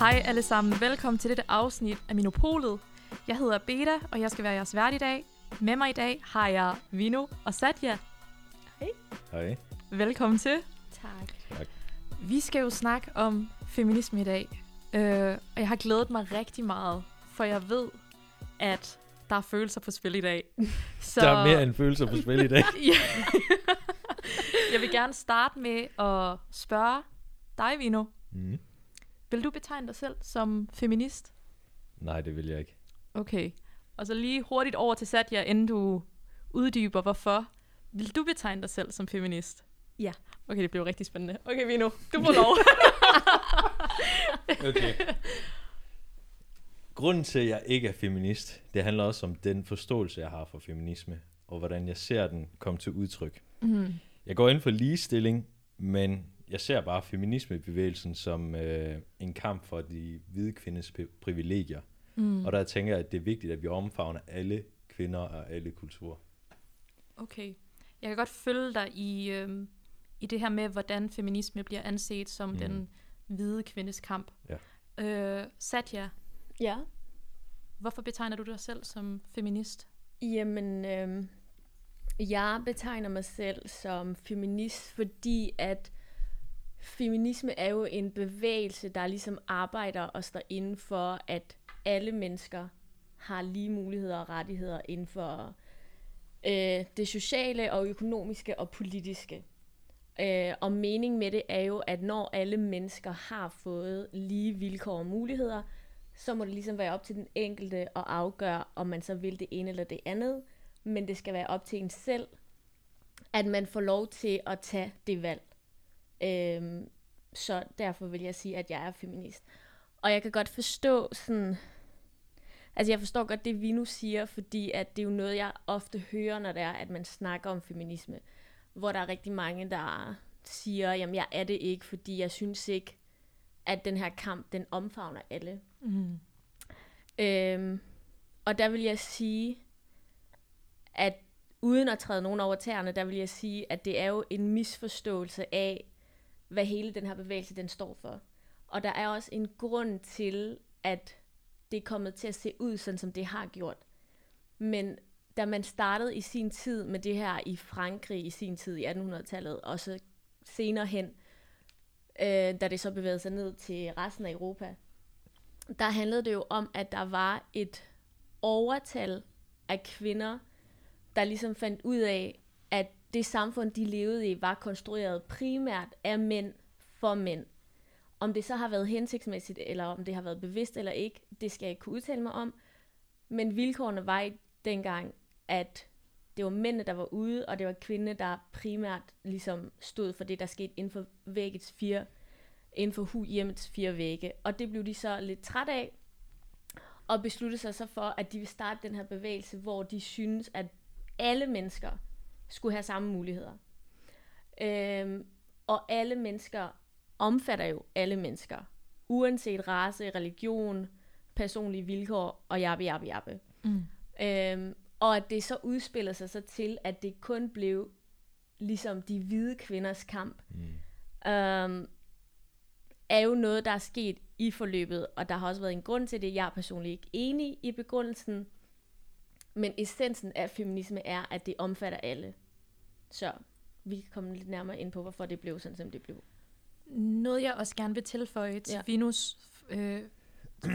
Hej alle sammen, velkommen til dette afsnit af Minopolet. Jeg hedder Beta, og jeg skal være jeres vært i dag. Med mig i dag har jeg Vino og Satya. Hej. Velkommen til. Tak. Tak. Vi skal jo snakke om feminisme i dag, øh, og jeg har glædet mig rigtig meget, for jeg ved, at der er følelser på spil i dag. Så Der er mere end følelser på spil i dag. Jeg vil gerne starte med at spørge dig, Vino. Mm. Vil du betegne dig selv som feminist? Nej, det vil jeg ikke. Okay. Og så lige hurtigt over til Satya, inden du uddyber, hvorfor. Vil du betegne dig selv som feminist? Ja. Okay, det bliver rigtig spændende. Okay, Vino, du får lov. Okay. Grunden til, at jeg ikke er feminist, det handler også om den forståelse, jeg har for feminisme, og hvordan jeg ser den komme til udtryk. mm. Jeg går ind for ligestilling, men jeg ser bare feminismebevægelsen som øh, en kamp for de hvide kvindes pri- privilegier. Mm. Og der tænker jeg, at det er vigtigt, at vi omfavner alle kvinder og alle kulturer. Okay. Jeg kan godt følge dig i, øhm, i det her med, hvordan feminisme bliver anset som mm. Den hvide kvindes kamp. Ja. Øh, Satya, Ja. hvorfor betegner du dig selv som feminist? Jamen, øhm, jeg betegner mig selv som feminist, fordi at feminisme er jo en bevægelse, der ligesom arbejder og står inden for, at alle mennesker har lige muligheder og rettigheder inden for øh, det sociale og økonomiske og politiske. Øh, og meningen med det er jo, at når alle mennesker har fået lige vilkår og muligheder, så må det ligesom være op til den enkelte at afgøre, om man så vil det ene eller det andet. Men det skal være op til en selv, at man får lov til at tage det valg. Øhm, så derfor vil jeg sige, at jeg er feminist. Og jeg kan godt forstå sådan... Altså jeg forstår godt det, vi nu siger, fordi at det er jo noget, jeg ofte hører, når det er, at man snakker om feminisme. Hvor der er rigtig mange, der siger, jamen jeg er det ikke, fordi jeg synes ikke, at den her kamp, den omfavner alle. Mm. Øhm, og der vil jeg sige, at uden at træde nogen over tæerne, der vil jeg sige, at det er jo en misforståelse af, hvad hele den her bevægelse den står for. Og der er også en grund til, at det er kommet til at se ud, sådan som det har gjort. Men da man startede i sin tid med det her i Frankrig i sin tid i 1800-tallet, og så senere hen, øh, da det så bevægede sig ned til resten af Europa, der handlede det jo om, at der var et overtal af kvinder, der ligesom fandt ud af, det samfund, de levede i, var konstrueret primært af mænd for mænd. Om det så har været hensigtsmæssigt, eller om det har været bevidst eller ikke, det skal jeg ikke kunne udtale mig om. Men vilkårene var i dengang, at det var mændene, der var ude, og det var kvinderne, der primært ligesom stod for det, der skete inden for væggets fire, inden for hu hjemmets fire vægge. Og det blev de så lidt træt af, og besluttede sig så for, at de vil starte den her bevægelse, hvor de synes, at alle mennesker skulle have samme muligheder. Øhm, og alle mennesker omfatter jo alle mennesker, uanset race, religion, personlige vilkår og jabbe, jabbe, jabbe. Mm. Øhm, og at det så udspiller sig så til, at det kun blev ligesom de hvide kvinders kamp, Mm. øhm, er jo noget, der er sket i forløbet, og der har også været en grund til det. Jeg er personligt ikke enig i begrundelsen, men essensen af feminisme er, at det omfatter alle. Så vi kan komme lidt nærmere ind på, hvorfor det blev sådan, som det blev. Noget, jeg også gerne vil tilføje til ja. Vinus øh,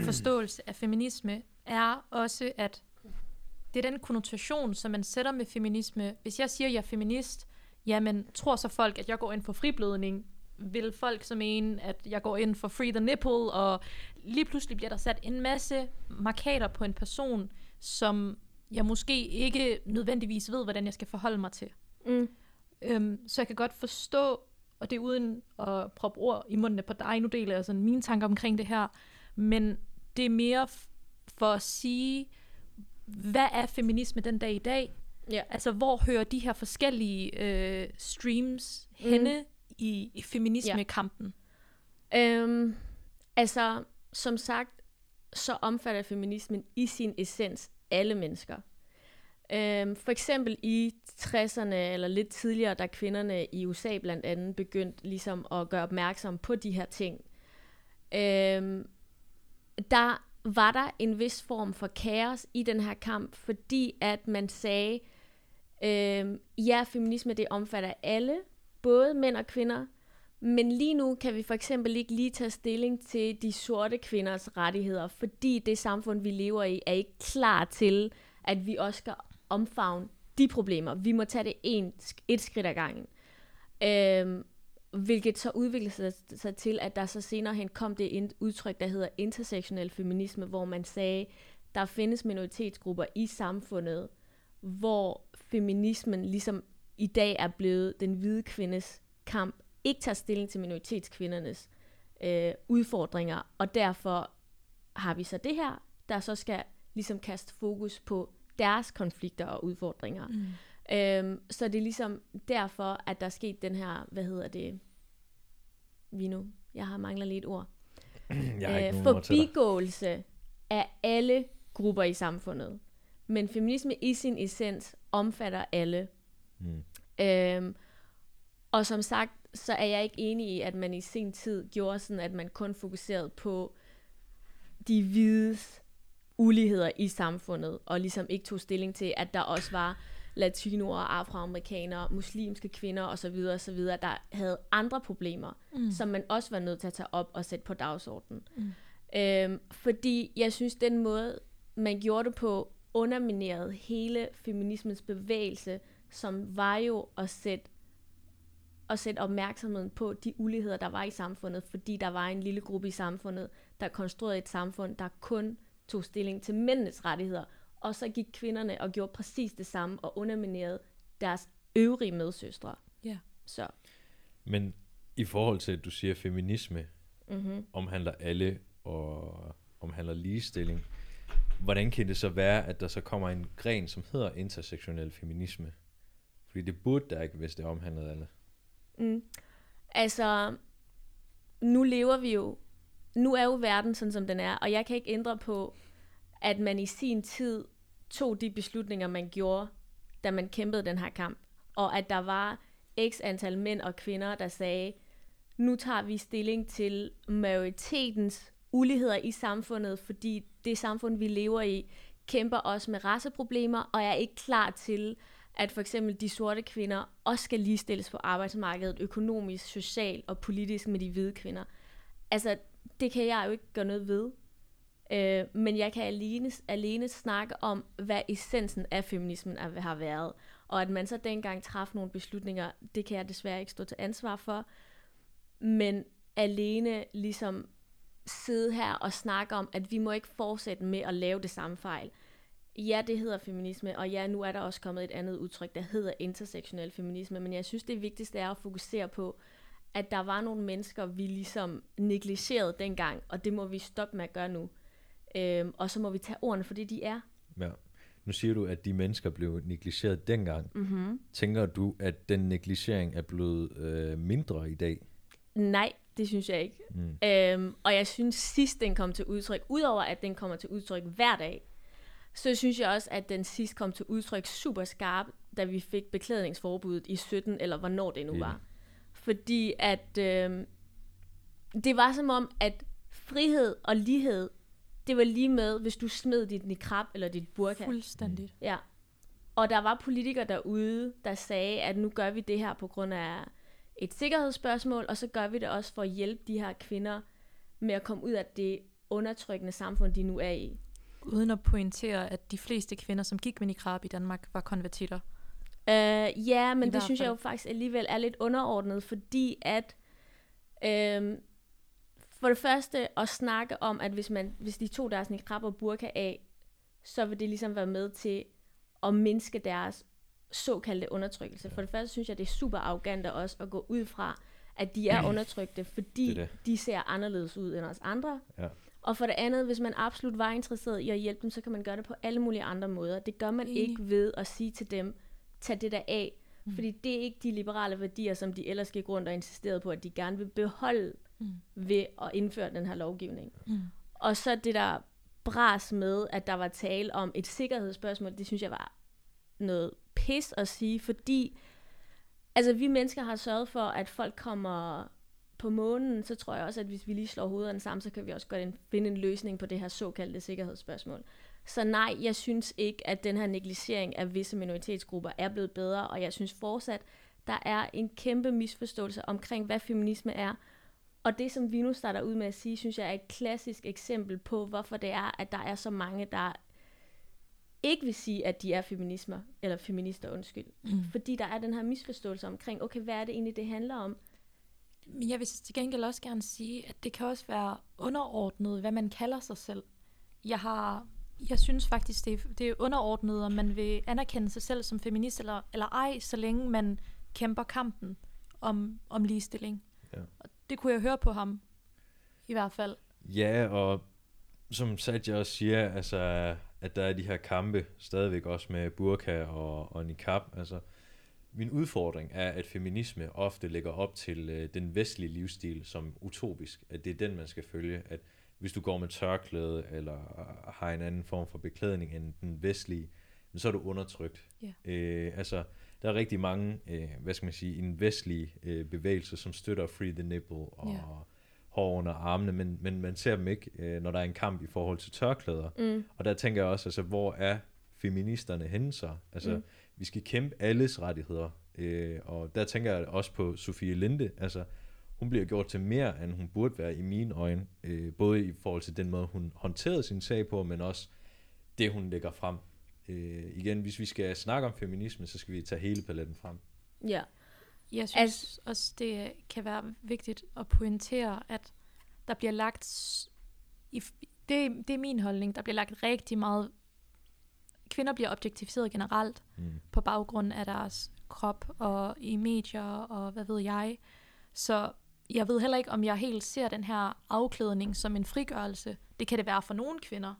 forståelse af feminisme, er også, at det er den konnotation, som man sætter med feminisme. Hvis jeg siger, at jeg er feminist, jamen tror så folk, at jeg går ind for friblødning? Vil folk så mene, at jeg går ind for free the nipple? Og lige pludselig bliver der sat en masse markader på en person, som jeg måske ikke nødvendigvis ved, hvordan jeg skal forholde mig til. Mm. Øhm, så jeg kan godt forstå, og det er uden at proppe ord i mundene på dig, nu deler jeg sådan mine tanker omkring det her, men det er mere for at sige, hvad er feminisme den dag i dag? Ja. Altså, hvor hører de her forskellige øh, streams Mm. henne i, i feminismekampen? Øhm, altså, som sagt, så omfatter feminismen i sin essens alle mennesker. Øhm, for eksempel i 60'erne eller lidt tidligere, da kvinderne i USA blandt andet begyndte ligesom at gøre opmærksom på de her ting, øhm, der var der en vis form for kaos i den her kamp, fordi at man sagde, øhm, ja, feminisme det omfatter alle, både mænd og kvinder, men lige nu kan vi for eksempel ikke lige tage stilling til de sorte kvinders rettigheder, fordi det samfund, vi lever i, er ikke klar til, at vi også skal omfavne de problemer. Vi må tage det en, et skridt ad gangen. Øhm, hvilket så udviklede sig, sig til, at der så senere hen kom det et udtryk, der hedder intersektionel feminisme, hvor man sagde, der findes minoritetsgrupper i samfundet, hvor feminismen ligesom i dag er blevet den hvide kvindes kamp, ikke tager stilling til minoritetskvindernes øh, udfordringer, og derfor har vi så det her, der så skal ligesom kaste fokus på deres konflikter og udfordringer. Mm. Øhm, så det er ligesom derfor, at der er sket den her, hvad hedder det, vi nu, jeg har manglet lidt ord, Jeg har ikke øh, forbigåelse af alle grupper i samfundet. Men feminisme i sin essens omfatter alle. Mm. Øhm, og som sagt, så er jeg ikke enig i, at man i sin tid gjorde sådan, at man kun fokuserede på de hvides uligheder i samfundet, og ligesom ikke tog stilling til, at der også var latinoer, afroamerikanere, muslimske kvinder osv. osv., der havde andre problemer, mm. som man også var nødt til at tage op og sætte på dagsordenen. Mm. Øhm, fordi jeg synes, den måde, man gjorde det på, underminerede hele feminismens bevægelse, som var jo at sætte at sætte opmærksomheden på de uligheder, der var i samfundet, fordi der var en lille gruppe i samfundet, der konstruerede et samfund, der kun tog stilling til mændenes rettigheder, og så gik kvinderne og gjorde præcis det samme og underminerede deres øvrige medsøstre. Ja. Så. Men i forhold til, at du siger, at feminisme Mm-hmm. omhandler alle og omhandler ligestilling, hvordan kan det så være, at der så kommer en gren, som hedder intersektionel feminisme? Fordi det burde der ikke, hvis det omhandlede alle. Mm. Altså, nu lever vi jo, nu er jo verden sådan, som den er, og jeg kan ikke ændre på, at man i sin tid tog de beslutninger, man gjorde, da man kæmpede den her kamp. Og at der var x antal mænd og kvinder, der sagde, nu tager vi stilling til majoritetens uligheder i samfundet, fordi det samfund, vi lever i, kæmper også med raceproblemer, og er ikke klar til, at for eksempel de sorte kvinder også skal ligestilles på arbejdsmarkedet, økonomisk, socialt og politisk med de hvide kvinder. Altså, det kan jeg jo ikke gøre noget ved. Øh, men jeg kan alene, alene snakke om, hvad essensen af feminismen er, har været. Og at man så dengang traf nogle beslutninger, det kan jeg desværre ikke stå til ansvar for. Men alene ligesom sidde her og snakke om, at vi må ikke fortsætte med at lave det samme fejl. Ja, det hedder feminisme, og ja, nu er der også kommet et andet udtryk, der hedder intersektionel feminisme, men jeg synes, det vigtigste er at fokusere på, at der var nogle mennesker, vi ligesom negligerede dengang, og det må vi stoppe med at gøre nu. Øhm, og så må vi tage ordene for det, de er. Ja. Nu siger du, at de mennesker blev negligeret dengang. Mm-hmm. Tænker du, at den negligering er blevet øh, mindre i dag? Nej, det synes jeg ikke. Mm. Øhm, og jeg synes sidst den kom til udtryk, udover at den kommer til udtryk hver dag, så synes jeg også, at den sidst kom til udtryk super skarp, da vi fik beklædningsforbuddet i 17, eller hvornår det nu var. Fordi at øhm, det var som om, at frihed og lighed, det var lige med, hvis du smed dit niqab eller dit burka. Fuldstændigt. Ja. Og der var politikere derude, der sagde, at nu gør vi det her på grund af et sikkerhedsspørgsmål, og så gør vi det også for at hjælpe de her kvinder med at komme ud af det undertrykkende samfund, de nu er i. Uden at pointere, at de fleste kvinder, som gik med niqab i Danmark, var konvertitter. Uh, ja, men I det synes jeg fald. jo faktisk alligevel er lidt underordnet, fordi at øhm, for det første at snakke om, at hvis, man, hvis de tog deres niqab og burka af, så vil det ligesom være med til at mindske deres såkaldte undertrykkelse. For det første synes jeg, det er super arrogant også at gå ud fra, at de er undertrykte, fordi Det er det. de ser anderledes ud end os andre. Ja. Og for det andet, hvis man absolut var interesseret i at hjælpe dem, så kan man gøre det på alle mulige andre måder. Det gør man Enig. ikke ved at sige til dem, tag det der af. Mm. Fordi det er ikke de liberale værdier, som de ellers gik rundt og insisterede på, at de gerne vil beholde Mm. ved at indføre den her lovgivning. Mm. Og så det der bras med, at der var tale om et sikkerhedsspørgsmål, det synes jeg var noget pis at sige, fordi altså, vi mennesker har sørget for, at folk kommer på månen, så tror jeg også, at hvis vi lige slår hovederne sammen, så kan vi også godt en, finde en løsning på det her såkaldte sikkerhedsspørgsmål. Så nej, jeg synes ikke, at den her negligering af visse minoritetsgrupper er blevet bedre, og jeg synes fortsat, der er en kæmpe misforståelse omkring, hvad feminisme er. Og det, som vi nu starter ud med at sige, synes jeg er et klassisk eksempel på, hvorfor det er, at der er så mange, der ikke vil sige, at de er feminismer, eller feminister, undskyld. Mm. Fordi der er den her misforståelse omkring, okay, hvad er det egentlig, det handler om? Men jeg vil til gengæld også gerne sige, at det kan også være underordnet, hvad man kalder sig selv. Jeg har, jeg synes faktisk, det er, det er underordnet, om man vil anerkende sig selv som feminist eller, eller ej, så længe man kæmper kampen om, om ligestilling. Ja. Og det kunne jeg høre på ham, i hvert fald. Ja, og som Satya også siger, altså, at der er de her kampe stadigvæk også med burka og, og niqab. Altså, min udfordring er, at feminisme ofte lægger op til øh, den vestlige livsstil som utopisk. At det er den, man skal følge. At hvis du går med tørklæde eller har en anden form for beklædning end den vestlige, så er du undertrykt. Yeah. Øh, altså, der er rigtig mange, øh, hvad skal man sige, en vestlig øh, bevægelse, som støtter Free the Nipple og yeah. hår under armene, men, men man ser dem ikke, øh, når der er en kamp i forhold til tørklæder. Mm. Og der tænker jeg også, altså, hvor er feministerne henne så? Altså, mm. Vi skal kæmpe alles rettigheder, øh, og der tænker jeg også på Sofie Linde, altså, hun bliver gjort til mere, end hun burde være i mine øjne, øh, både i forhold til den måde, hun håndterede sin sag på, men også det, hun lægger frem øh, igen, hvis vi skal snakke om feminisme, så skal vi tage hele paletten frem. Ja. Jeg synes altså, også, det kan være vigtigt at pointere, at der bliver lagt, i, det, det er min holdning, der bliver lagt rigtig meget, kvinder bliver objektificeret generelt, mm. på baggrund af deres krop og i medier og hvad ved jeg. Så jeg ved heller ikke, om jeg helt ser den her afklædning som en frigørelse. Det kan det være for nogle kvinder,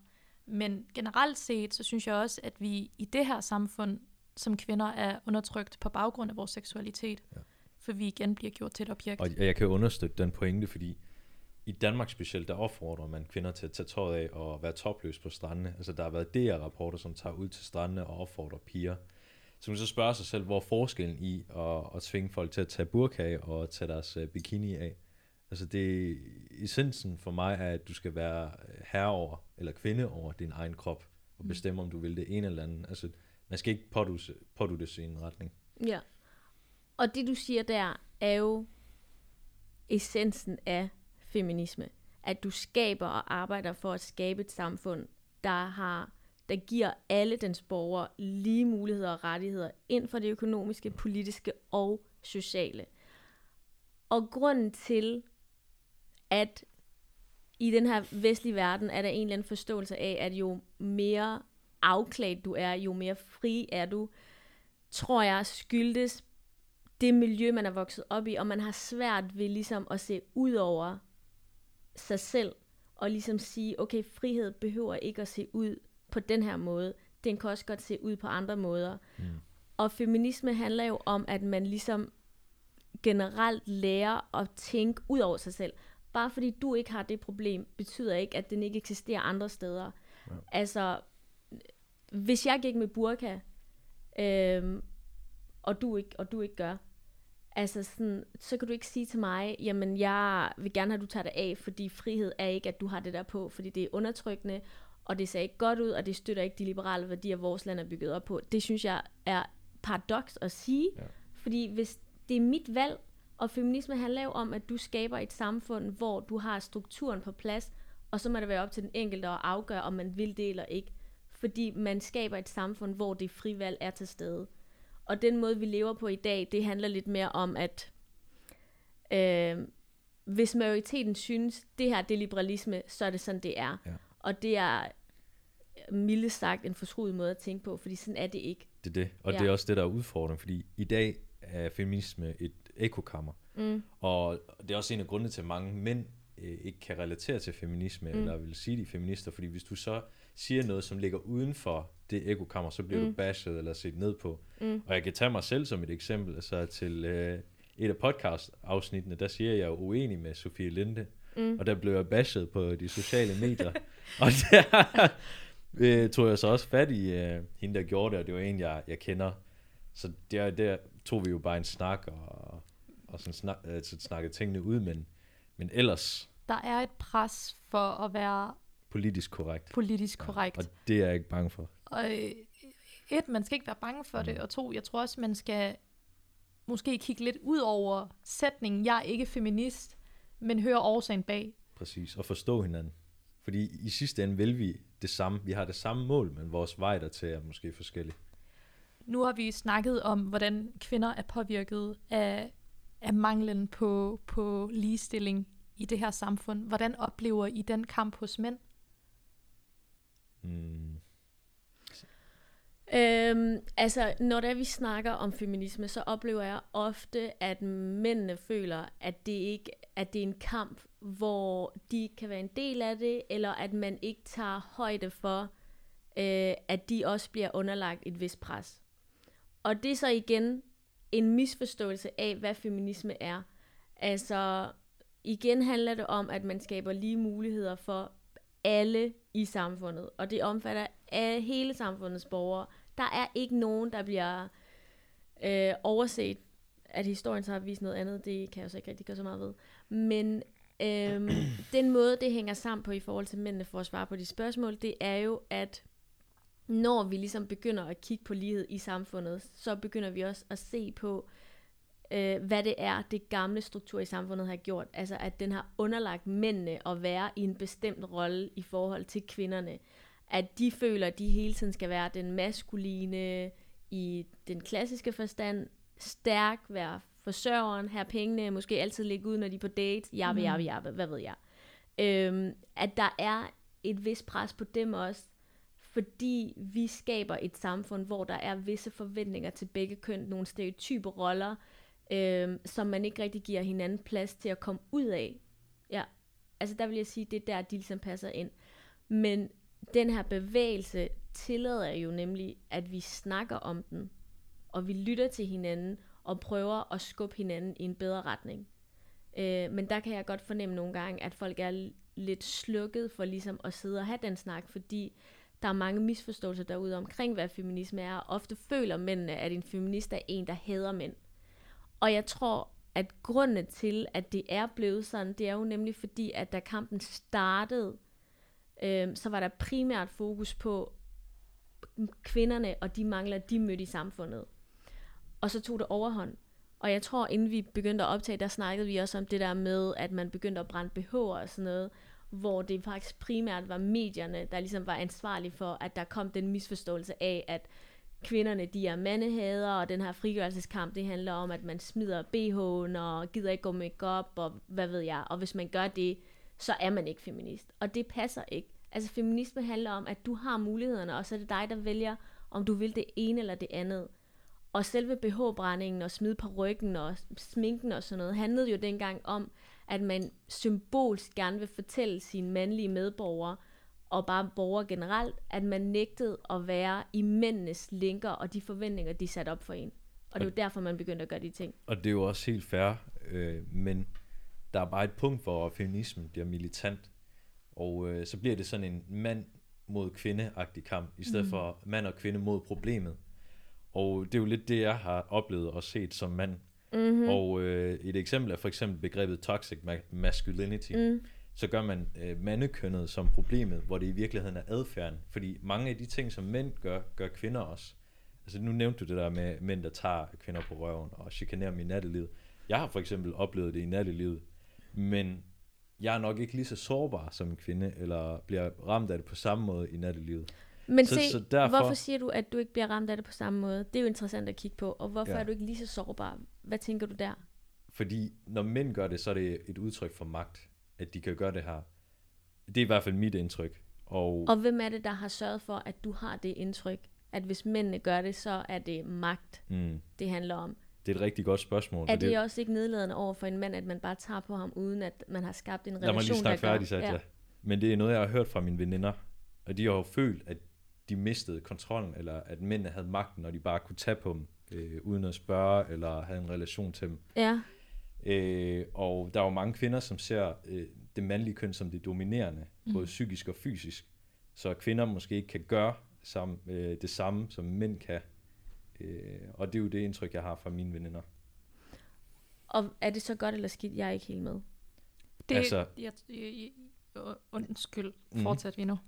men generelt set, så synes jeg også, at vi i det her samfund som kvinder er undertrykt på baggrund af vores seksualitet. Ja. For vi igen bliver gjort til et objekt. Og jeg kan understøtte den pointe, fordi i Danmark specielt, der opfordrer man kvinder til at tage tøjet af og være topløs på strandene. Altså der har været DR-rapporter, som tager ud til strandene og opfordrer piger. Så man så spørger sig selv, hvor er forskellen i at, at tvinge folk til at tage burka af og tage deres øh, bikini af. Altså det, essensen for mig er, at du skal være herre over, eller kvinde over din egen krop, og mm. bestemme, om du vil det ene eller andet. Altså, man skal ikke pådute det i en retning. Ja. Og det du siger der, er jo essensen af feminisme. At du skaber og arbejder for at skabe et samfund, der har der giver alle dens borgere lige muligheder og rettigheder inden for det økonomiske, politiske og sociale. Og grunden til, at i den her vestlige verden er der en eller anden forståelse af, at jo mere afklædt du er, jo mere fri er du, tror jeg skyldes det miljø, man er vokset op i, og man har svært ved ligesom at se ud over sig selv, og ligesom sige, okay, frihed behøver ikke at se ud på den her måde, den kan også godt se ud på andre måder. Mm. Og feminisme handler jo om, at man ligesom generelt lærer at tænke ud over sig selv. Bare fordi du ikke har det problem, betyder ikke, at den ikke eksisterer andre steder. Ja. Altså, hvis jeg gik med burka, øhm, og, du ikke, og du ikke gør, altså sådan, så kan du ikke sige til mig, jamen jeg vil gerne have, at du tager det af, fordi frihed er ikke, at du har det der på, fordi det er undertrykkende, og det ser ikke godt ud, og det støtter ikke de liberale værdier, vores land er bygget op på. Det synes jeg er paradoks at sige, ja. fordi hvis det er mit valg, og feminisme handler jo om, at du skaber et samfund, hvor du har strukturen på plads, og så må det være op til den enkelte at afgøre, om man vil det eller ikke. Fordi man skaber et samfund, hvor det frivalg er til stede. Og den måde, vi lever på i dag, det handler lidt mere om, at øh, hvis majoriteten synes, det her det er liberalisme, så er det sådan, det er. Ja. Og det er mildest sagt en forskruet måde at tænke på, fordi sådan er det ikke. Det er det, og ja. det er også det, der er udfordring, fordi i dag er feminisme et ekokammer. Mm. Og det er også en af grundene til, at mange mænd øh, ikke kan relatere til feminisme, mm. eller vil sige, de er feminister, fordi hvis du så siger noget, som ligger uden for det ekokammer, så bliver mm. du bashed eller set ned på. Mm. Og jeg kan tage mig selv som et eksempel, altså til øh, et af podcast-afsnittene, der siger jeg, jeg er uenig med Sofie Linde, mm. og der blev jeg bashed på de sociale medier. og der øh, tog jeg så også fat i øh, hende, der gjorde det, og det var en, jeg, jeg kender. Så der, der tog vi jo bare en snak, og og sådan snak, altså snakke tingene ud, men, men ellers Der er et pres for at være politisk korrekt. politisk korrekt. Og det er jeg ikke bange for. Og øh, et, man skal ikke være bange for det, Mm. og to, jeg tror også, man skal måske kigge lidt ud over sætningen, jeg er ikke feminist, men høre årsagen bag. Præcis, og forstå hinanden. Fordi i sidste ende vil vi det samme. Vi har det samme mål, men vores vej dertil er måske forskellig. Nu har vi snakket om, hvordan kvinder er påvirket af, af manglen på, på ligestilling i det her samfund. Hvordan oplever I den kamp hos mænd? Mm, Øhm, altså, når det er, vi snakker om feminisme, så oplever jeg ofte, at mændene føler, at det ikke at det er en kamp, hvor de kan være en del af det, eller at man ikke tager højde for, øh, at de også bliver underlagt et vist pres. Og det er så igen en misforståelse af, hvad feminisme er. Altså, igen handler det om, at man skaber lige muligheder for alle i samfundet, og det omfatter af hele samfundets borgere. Der er ikke nogen, der bliver øh, overset, at historien så har vist noget andet, det kan jeg så ikke rigtig gøre så meget ved. Men øhm, den måde, det hænger sammen på i forhold til mændene for at svare på de spørgsmål, det er jo, at når vi ligesom begynder at kigge på lighed i samfundet, så begynder vi også at se på, øh, hvad det er, det gamle struktur i samfundet har gjort. Altså at den har underlagt mændene at være i en bestemt rolle i forhold til kvinderne. At de føler, at de hele tiden skal være den maskuline i den klassiske forstand, stærk, være forsørgeren, have pengene, måske altid ligge ud, når de er på date, jabbe, Mhm. jabbe, jabbe, hvad ved jeg. Øhm, at der er et vis pres på dem også, fordi vi skaber et samfund, hvor der er visse forventninger til begge køn, nogle stereotype roller, øhm, som man ikke rigtig giver hinanden plads til at komme ud af. Ja, altså der vil jeg sige, det er der, de ligesom passer ind. Men den her bevægelse tillader jo nemlig, at vi snakker om den, og vi lytter til hinanden, og prøver at skubbe hinanden i en bedre retning. Øh, men der kan jeg godt fornemme nogle gange, at folk er lidt slukket for ligesom at sidde og have den snak, fordi der er mange misforståelser derude omkring, hvad feminisme er. Ofte føler mændene, at en feminist er en, der hader mænd. Og jeg tror, at grunden til, at det er blevet sådan, det er jo nemlig fordi, at da kampen startede, øh, så var der primært fokus på kvinderne og de mangler, de mødte i samfundet. Og så tog det overhånd. Og jeg tror, inden vi begyndte at optage, der snakkede vi også om det der med, at man begyndte at brænde BH'er og sådan noget, hvor det faktisk primært var medierne, der ligesom var ansvarlige for, at der kom den misforståelse af, at kvinderne, de er mandehader, og den her frigørelseskamp, det handler om, at man smider BH'en og gider ikke gå make op og hvad ved jeg. Og hvis man gør det, så er man ikke feminist. Og det passer ikke. Altså feminisme handler om, at du har mulighederne, og så er det dig, der vælger, om du vil det ene eller det andet. Og selve BH-brændingen og smide på ryggen og sminken og sådan noget, handlede jo dengang om, at man symbolsk gerne vil fortælle sine mandlige medborgere, og bare borgere generelt, at man nægtede at være i mændenes linker og de forventninger, de satte op for en. Og det er jo derfor, man begyndte at gøre de ting. Og det er jo også helt fair, øh, men der er bare et punkt, hvor feminismen bliver militant, og øh, så bliver det sådan en mand mod kvinde-agtig kamp, i stedet mm. for mand og kvinde mod problemet. Og det er jo lidt det, jeg har oplevet og set som mand. Mm-hmm. Og øh, et eksempel er for eksempel begrebet toxic ma- masculinity. Mm. Så gør man øh, mandekønnet som problemet, hvor det i virkeligheden er adfærden. Fordi mange af de ting, som mænd gør, gør kvinder også. Altså nu nævnte du det der med mænd, der tager kvinder på røven og chikanerer dem i nattelivet. Jeg har for eksempel oplevet det i nattelivet, men jeg er nok ikke lige så sårbar som en kvinde, eller bliver ramt af det på samme måde i nattelivet. Men Så- se, så derfor- hvorfor siger du, at du ikke bliver ramt af det på samme måde? Det er jo interessant at kigge på. Og hvorfor Ja. er du ikke lige så sårbar? Hvad tænker du der? Fordi når mænd gør det, så er det et udtryk for magt, at de kan gøre det her. Det er i hvert fald mit indtryk. Og, Og hvem er det, der har sørget for, at du har det indtryk, at hvis mændene gør det, så er det magt, mm, det handler om? Det er et rigtig godt spørgsmål. Er for det også ikke nedladende over for en mand, at man bare tager på ham, uden at man har skabt en Lad relation, mig lige snakke færdig, Satya. Ja. Men det er noget, jeg har hørt fra mine veninder. Og de har jo følt, at de mistede kontrollen, eller at mændene havde magten, når de bare kunne tage på dem, øh, uden at spørge, eller have en relation til dem. Ja, Øh, og der er jo mange kvinder, som ser øh, det mandlige køn som det dominerende, mm. både psykisk og fysisk. Så kvinder måske ikke kan gøre sam, øh, det samme, som mænd kan. Øh, og det er jo det indtryk, jeg har fra mine veninder. Og er det så godt eller skidt? Jeg er ikke helt med. Det, Altså- jeg, jeg, jeg, undskyld, Mhm. fortsæt vi nu.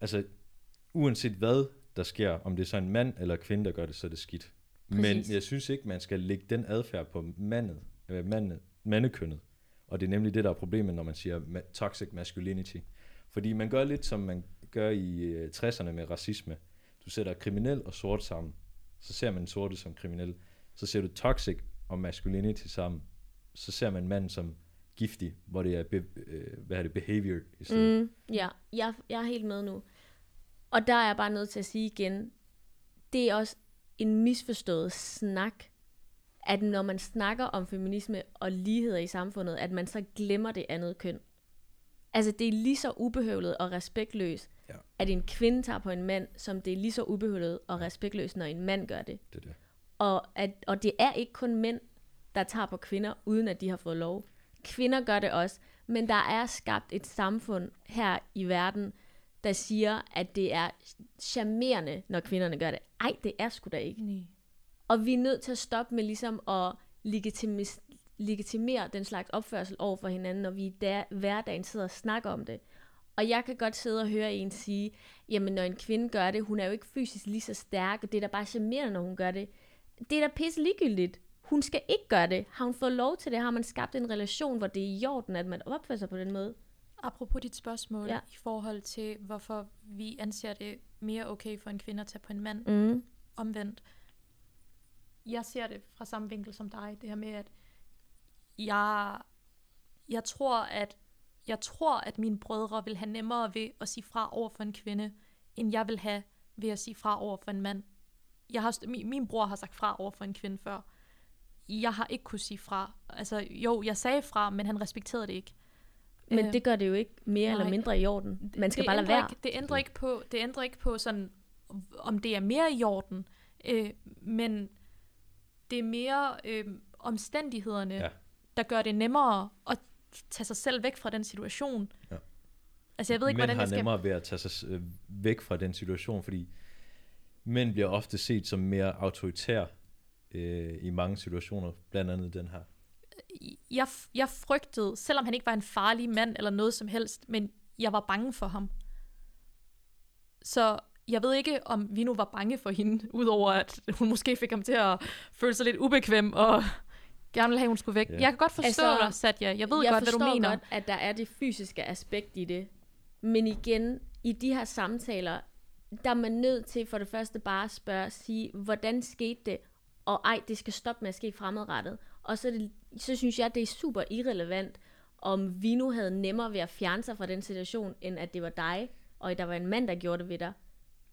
Altså, uanset hvad der sker, om det er så en mand eller kvinde, der gør det, så er det skidt. Præcis. Men jeg synes ikke, man skal lægge den adfærd på mandet, øh, mandet, mandekønnet. Og det er nemlig det, der er problemet, når man siger ma- toxic masculinity. Fordi man gør lidt, som man gør i øh, 60'erne med racisme. Du sætter kriminel og sort sammen. Så ser man sorte som kriminel. Så ser du toxic og masculinity sammen. Så ser man mand som giftig, hvor det er, be, øh, hvad er det, behavior i stedet. Mm, ja, jeg, jeg er helt med nu. Og der er jeg bare nødt til at sige igen, det er også en misforstået snak, at når man snakker om feminisme og ligheder i samfundet, at man så glemmer det andet køn. Altså det er lige så ubehøvlet og respektløst, Ja. at en kvinde tager på en mand, som det er lige så ubehøvlet og respektløst, når en mand gør det. Det er det. Og, at, og det er ikke kun mænd, der tager på kvinder, uden at de har fået lov. Kvinder gør det også, men der er skabt et samfund her i verden, der siger, at det er charmerende, når kvinderne gør det. Ej, det er sgu da ikke. Nej. Og vi er nødt til at stoppe med ligesom at legitimis- legitimere den slags opførsel over for hinanden, når vi i hverdagen sidder og snakker om det. Og jeg kan godt sidde og høre en sige, jamen når en kvinde gør det, hun er jo ikke fysisk lige så stærk, og det er da bare charmerende, når hun gør det. Det er da pisse ligegyldigt. Hun skal ikke gøre det. Har hun fået lov til det? Har man skabt en relation, hvor det er i orden, at man opfører sig på den måde? Apropos dit spørgsmål Ja. i forhold til, hvorfor vi anser det mere okay for en kvinde at tage på en mand Mm. omvendt. Jeg ser det fra samme vinkel som dig, det her med, at jeg, jeg tror, at jeg tror, at mine brødre vil have nemmere ved at sige fra over for en kvinde, end jeg vil have ved at sige fra over for en mand. Jeg har, min, min bror har sagt fra over for en kvinde før. Jeg har ikke kunne sige fra. Altså, jo, jeg sagde fra, men han respekterede det ikke. Men Øh, det gør det jo ikke mere nej. eller mindre i orden. Man skal det bare lade være. Ikke, det ændrer ikke på, det ændrer ikke på sådan, om det er mere i orden, øh, men det er mere øh, omstændighederne, Ja. der gør det nemmere at tage sig selv væk fra den situation. Ja. Altså jeg ved ikke, mænd hvordan har jeg skal... nemmere ved at tage sig øh, væk fra den situation, fordi mænd bliver ofte set som mere autoritær øh, i mange situationer, blandt andet den her. Jeg, jeg frygtede, selvom han ikke var en farlig mand eller noget som helst, men jeg var bange for ham. Så jeg ved ikke, om vi nu var bange for hende, udover at hun måske fik ham til at føle sig lidt ubekvem og gerne ville have, at hun skulle væk. Ja. Jeg kan godt forstå Altså, dig, Satya. Jeg ved jeg godt, hvad du forstår mener. godt, at der er det fysiske aspekt i det. Men igen, i de her samtaler, der er man nødt til for det første bare at spørge, sige, hvordan skete det? Og ej, det skal stoppe med at ske fremadrettet. Og så, det, så synes jeg, det er super irrelevant, om vi nu havde nemmere ved at fjerne sig fra den situation, end at det var dig, og der var en mand, der gjorde det ved dig.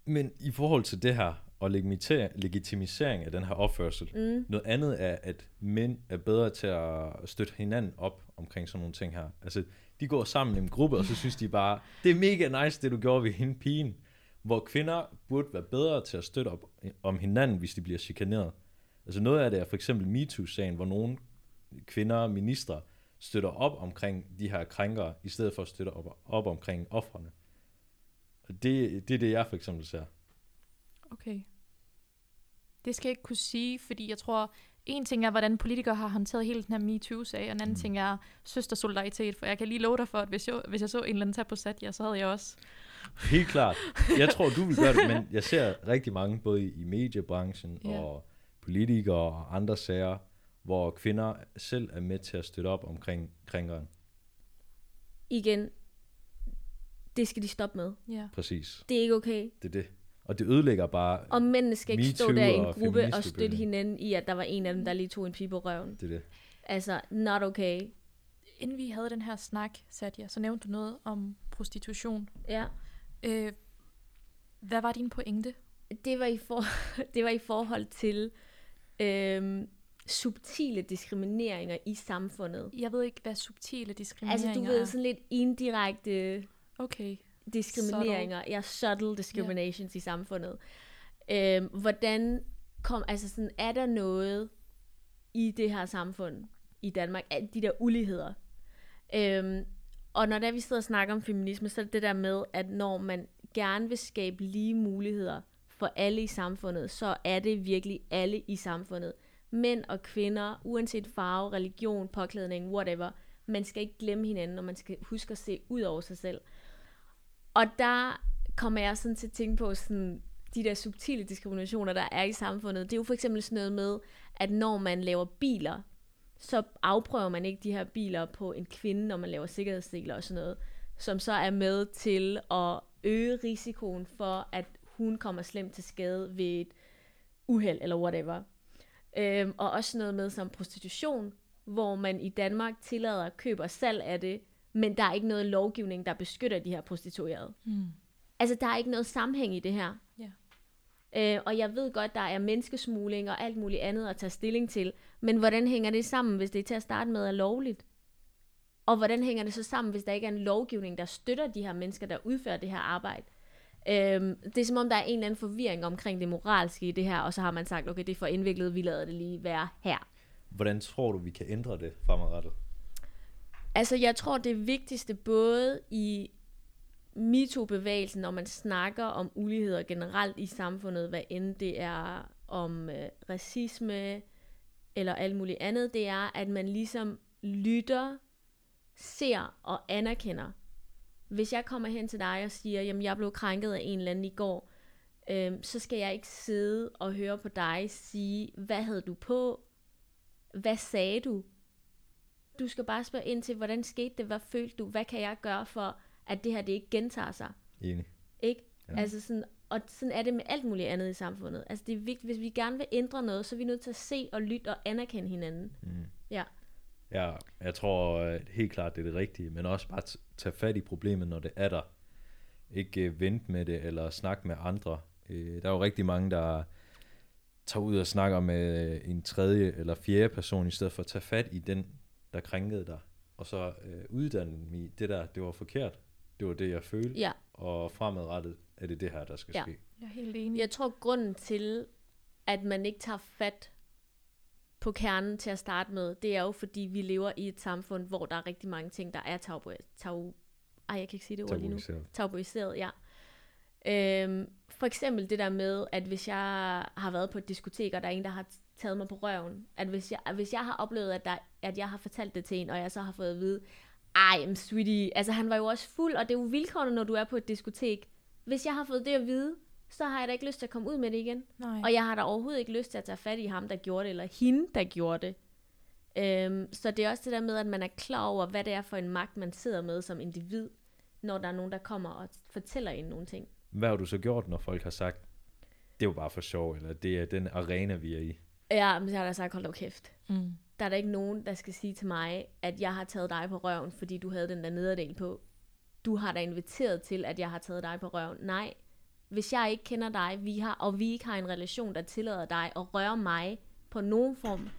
Men i forhold til det her, og legitimisering af den her opførsel, Mm. noget andet er, at mænd er bedre til at støtte hinanden op omkring sådan nogle ting her. Altså, de går sammen i en gruppe, og så synes de bare, det er mega nice, det du gjorde ved hende pigen. Hvor kvinder burde være bedre til at støtte op om hinanden, hvis de bliver chikaneret. Altså noget af det er for eksempel MeToo-sagen, hvor nogle kvinder, ministre, støtter op omkring de her krænkere, i stedet for at støtte op, op omkring offrene. Og det, det er det, jeg for eksempel ser. Okay. Det skal jeg ikke kunne sige, fordi jeg tror, en ting er, hvordan politikere har håndteret hele den her MeToo-sag, og en anden Mm. ting er søstersolidaritet, for jeg kan lige love dig for, at hvis jeg, hvis jeg så en eller anden tage på Satya, så havde jeg også. Helt klart. Jeg tror, du vil gøre det, men jeg ser rigtig mange, både i, i mediebranchen Ja. og politikere og andre sager, hvor kvinder selv er med til at støtte op omkring krænkeren. Igen, det skal de stoppe med. Ja. Præcis. Det er ikke okay. Det er det. Og det ødelægger bare... Og mændene skal ikke stå der i en og gruppe og støtte hinanden i, at der var en af dem, der lige tog en pige på røven. Det er det. Altså, not okay. Inden vi havde den her snak, Satya, så nævnte du noget om prostitution. Ja. Øh, hvad var din pointe? Det var i, for, det var i forhold til øhm, subtile diskrimineringer i samfundet. Jeg ved ikke, hvad subtile diskrimineringer Altså, du ved, er. sådan lidt indirekte Okay. Diskrimineringer. Ja, subtle discriminations i samfundet. Øhm, hvordan kom, altså sådan, er der noget i det her samfund i Danmark, af de der uligheder? Øhm, og når der vi sidder og snakker om feminisme, så er det det der med, at når man gerne vil skabe lige muligheder for alle i samfundet, så er det virkelig alle i samfundet. Mænd og kvinder, uanset farve, religion, påklædning, whatever. Man skal ikke glemme hinanden, og man skal huske at se ud over sig selv. Og der kommer jeg sådan til at tænke på sådan, de der subtile diskriminationer, der er i samfundet. Det er jo for eksempel sådan noget med, at når man laver biler, så afprøver man ikke de her biler på en kvinde, når man laver sikkerhedsdeler og sådan noget, som så er med til at øge risikoen for, at hun kommer slemt til skade ved et uheld eller whatever. Øhm, og også noget med som prostitution, hvor man i Danmark tillader køb og salg af det, men der er ikke noget lovgivning, der beskytter de her prostituerede. Mm. Altså, der er ikke noget sammenhæng i det her. Ja. Øh, og jeg ved godt, der er menneskesmugling og alt muligt andet at tage stilling til. Men hvordan hænger det sammen, hvis det til at starte med er lovligt? Og hvordan hænger det så sammen, hvis der ikke er en lovgivning, der støtter de her mennesker, der udfører det her arbejde? Øhm, det er som om, der er en eller anden forvirring omkring det moralske i det her, og så har man sagt, okay, det er for indviklet, vi lader det lige være her. Hvordan tror du, vi kan ændre det fremadrettet? Altså, jeg tror, det vigtigste både i MeToo-bevægelsen, når man snakker om uligheder generelt i samfundet, hvad end det er om øh, racisme eller alt muligt andet, det er, at man ligesom lytter, ser og anerkender. Hvis jeg kommer hen til dig og siger, jamen jeg blev krænket af en eller anden i går, øh, så skal jeg ikke sidde og høre på dig sige, hvad havde du på? Hvad sagde du? Du skal bare spørge ind til, hvordan skete det? Hvad følte du? Hvad kan jeg gøre for, at det her det ikke gentager sig? Enig. Ikke? Ja. Altså sådan, og sådan er det med alt muligt andet i samfundet. Altså det er vigtigt, hvis vi gerne vil ændre noget, så er vi nødt til at se og lytte og anerkende hinanden. Mm. Ja. Ja, jeg tror øh, helt klart, det er det rigtige, men også bare tage fat i problemet, når det er der. Ikke øh, vente med det, eller snakke med andre. Øh, der er jo rigtig mange, der tager ud og snakker med øh, en tredje eller fjerde person, i stedet for at tage fat i den, der krænkede dig, og så øh, uddanne dem i det der, det var forkert. Det var det, jeg følte, Ja. og fremadrettet er det det her, der skal Ja. ske. Jeg er helt enig. Jeg tror, grunden til, at man ikke tager fat på kernen til at starte med, det er jo, fordi vi lever i et samfund, hvor der er rigtig mange ting, der er tabu... tabu ej, jeg kan ikke sige det ord lige nu. Tabuiseret. tabuiseret, ja. Øhm, for eksempel det der med, at hvis jeg har været på et diskotek, og der er en, der har taget mig på røven, at hvis jeg, hvis jeg har oplevet, at, der, at jeg har fortalt det til en, og jeg så har fået at vide, ej, men sweetie, altså han var jo også fuld, og det er jo vilkårene, når du er på et diskotek. Hvis jeg har fået det at vide, så har jeg da ikke lyst til at komme ud med det igen. Nej. Og jeg har da overhovedet ikke lyst til at tage fat i ham, der gjorde det, eller hende, der gjorde det. Øhm, så det er også det der med, at man er klar over, hvad det er for en magt, man sidder med som individ, når der er nogen, der kommer og fortæller en nogle ting. Hvad har du så gjort, når folk har sagt, det var bare for sjov, eller det er den arena, vi er i? Ja, men så har jeg sagt, hold da kæft. Mm. Der er der ikke nogen, der skal sige til mig, at jeg har taget dig på røven, fordi du havde den der nederdel på. Du har da inviteret til, at jeg har taget dig på røven. Nej, hvis jeg ikke kender dig, vi har, og vi ikke har en relation, der tillader dig at røre mig på nogen form,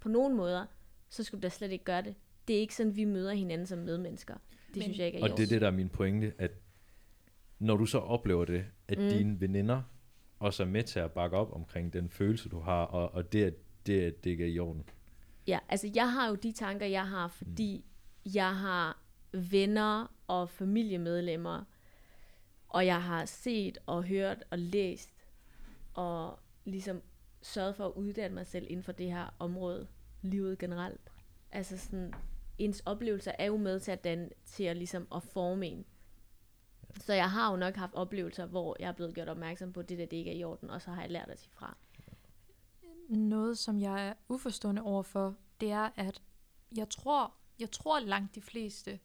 på nogen måder, så skulle du da slet ikke gøre det. Det er ikke sådan, vi møder hinanden som medmennesker. Det Men- synes jeg ikke er Og det er det, der er min pointe, at når du så oplever det, at. Mm. dine veninder også er med til at bakke op omkring den følelse, du har, og, og det, at det, at det ikke er i orden. Ja, altså jeg har jo de tanker, jeg har, fordi mm. jeg har venner og familiemedlemmer, og jeg har set og hørt og læst, og ligesom sørget for at uddanne mig selv inden for det her område, livet generelt. Altså sådan, ens oplevelser er jo med til at, danne, til at, ligesom at forme en. Så jeg har jo nok haft oplevelser, hvor jeg er blevet gjort opmærksom på, at det der det ikke er i orden, og så har jeg lært at sige fra. Noget, som jeg er uforstående overfor, det er, at jeg tror, jeg tror langt de fleste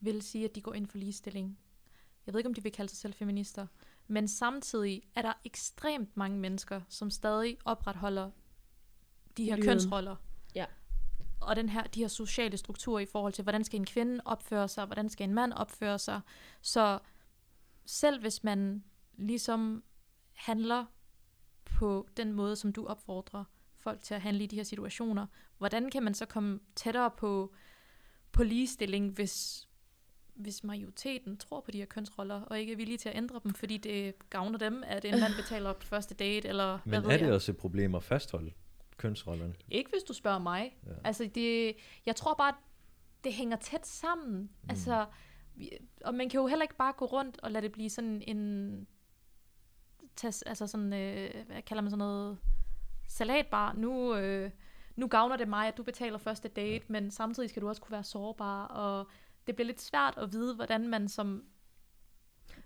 vil sige, at de går ind for ligestilling. Jeg ved ikke, om de vil kalde sig selv feminister. Men samtidig er der ekstremt mange mennesker, som stadig opretholder de her Lyden. kønsroller. Ja. Og den her, de her sociale strukturer i forhold til, hvordan skal en kvinde opføre sig, hvordan skal en mand opføre sig. Så selv hvis man ligesom handler på den måde, som du opfordrer folk til at handle i de her situationer, hvordan kan man så komme tættere på, på ligestilling, hvis, hvis majoriteten tror på de her kønsroller, og ikke er villige til at ændre dem, fordi det gavner dem, at en mand betaler på første date, eller hvad Men ved er det jeg. også et problem at fastholde kønsrollerne? Ikke hvis du spørger mig. Ja. Altså, det, jeg tror bare, det hænger tæt sammen. Mm. Altså, og man kan jo heller ikke bare gå rundt og lade det blive sådan en... Tas, altså sådan, øh, hvad kalder man sådan noget? salatbar, nu, øh, nu gavner det mig, at du betaler første date, men samtidig skal du også kunne være sårbar, og det bliver lidt svært at vide, hvordan man som...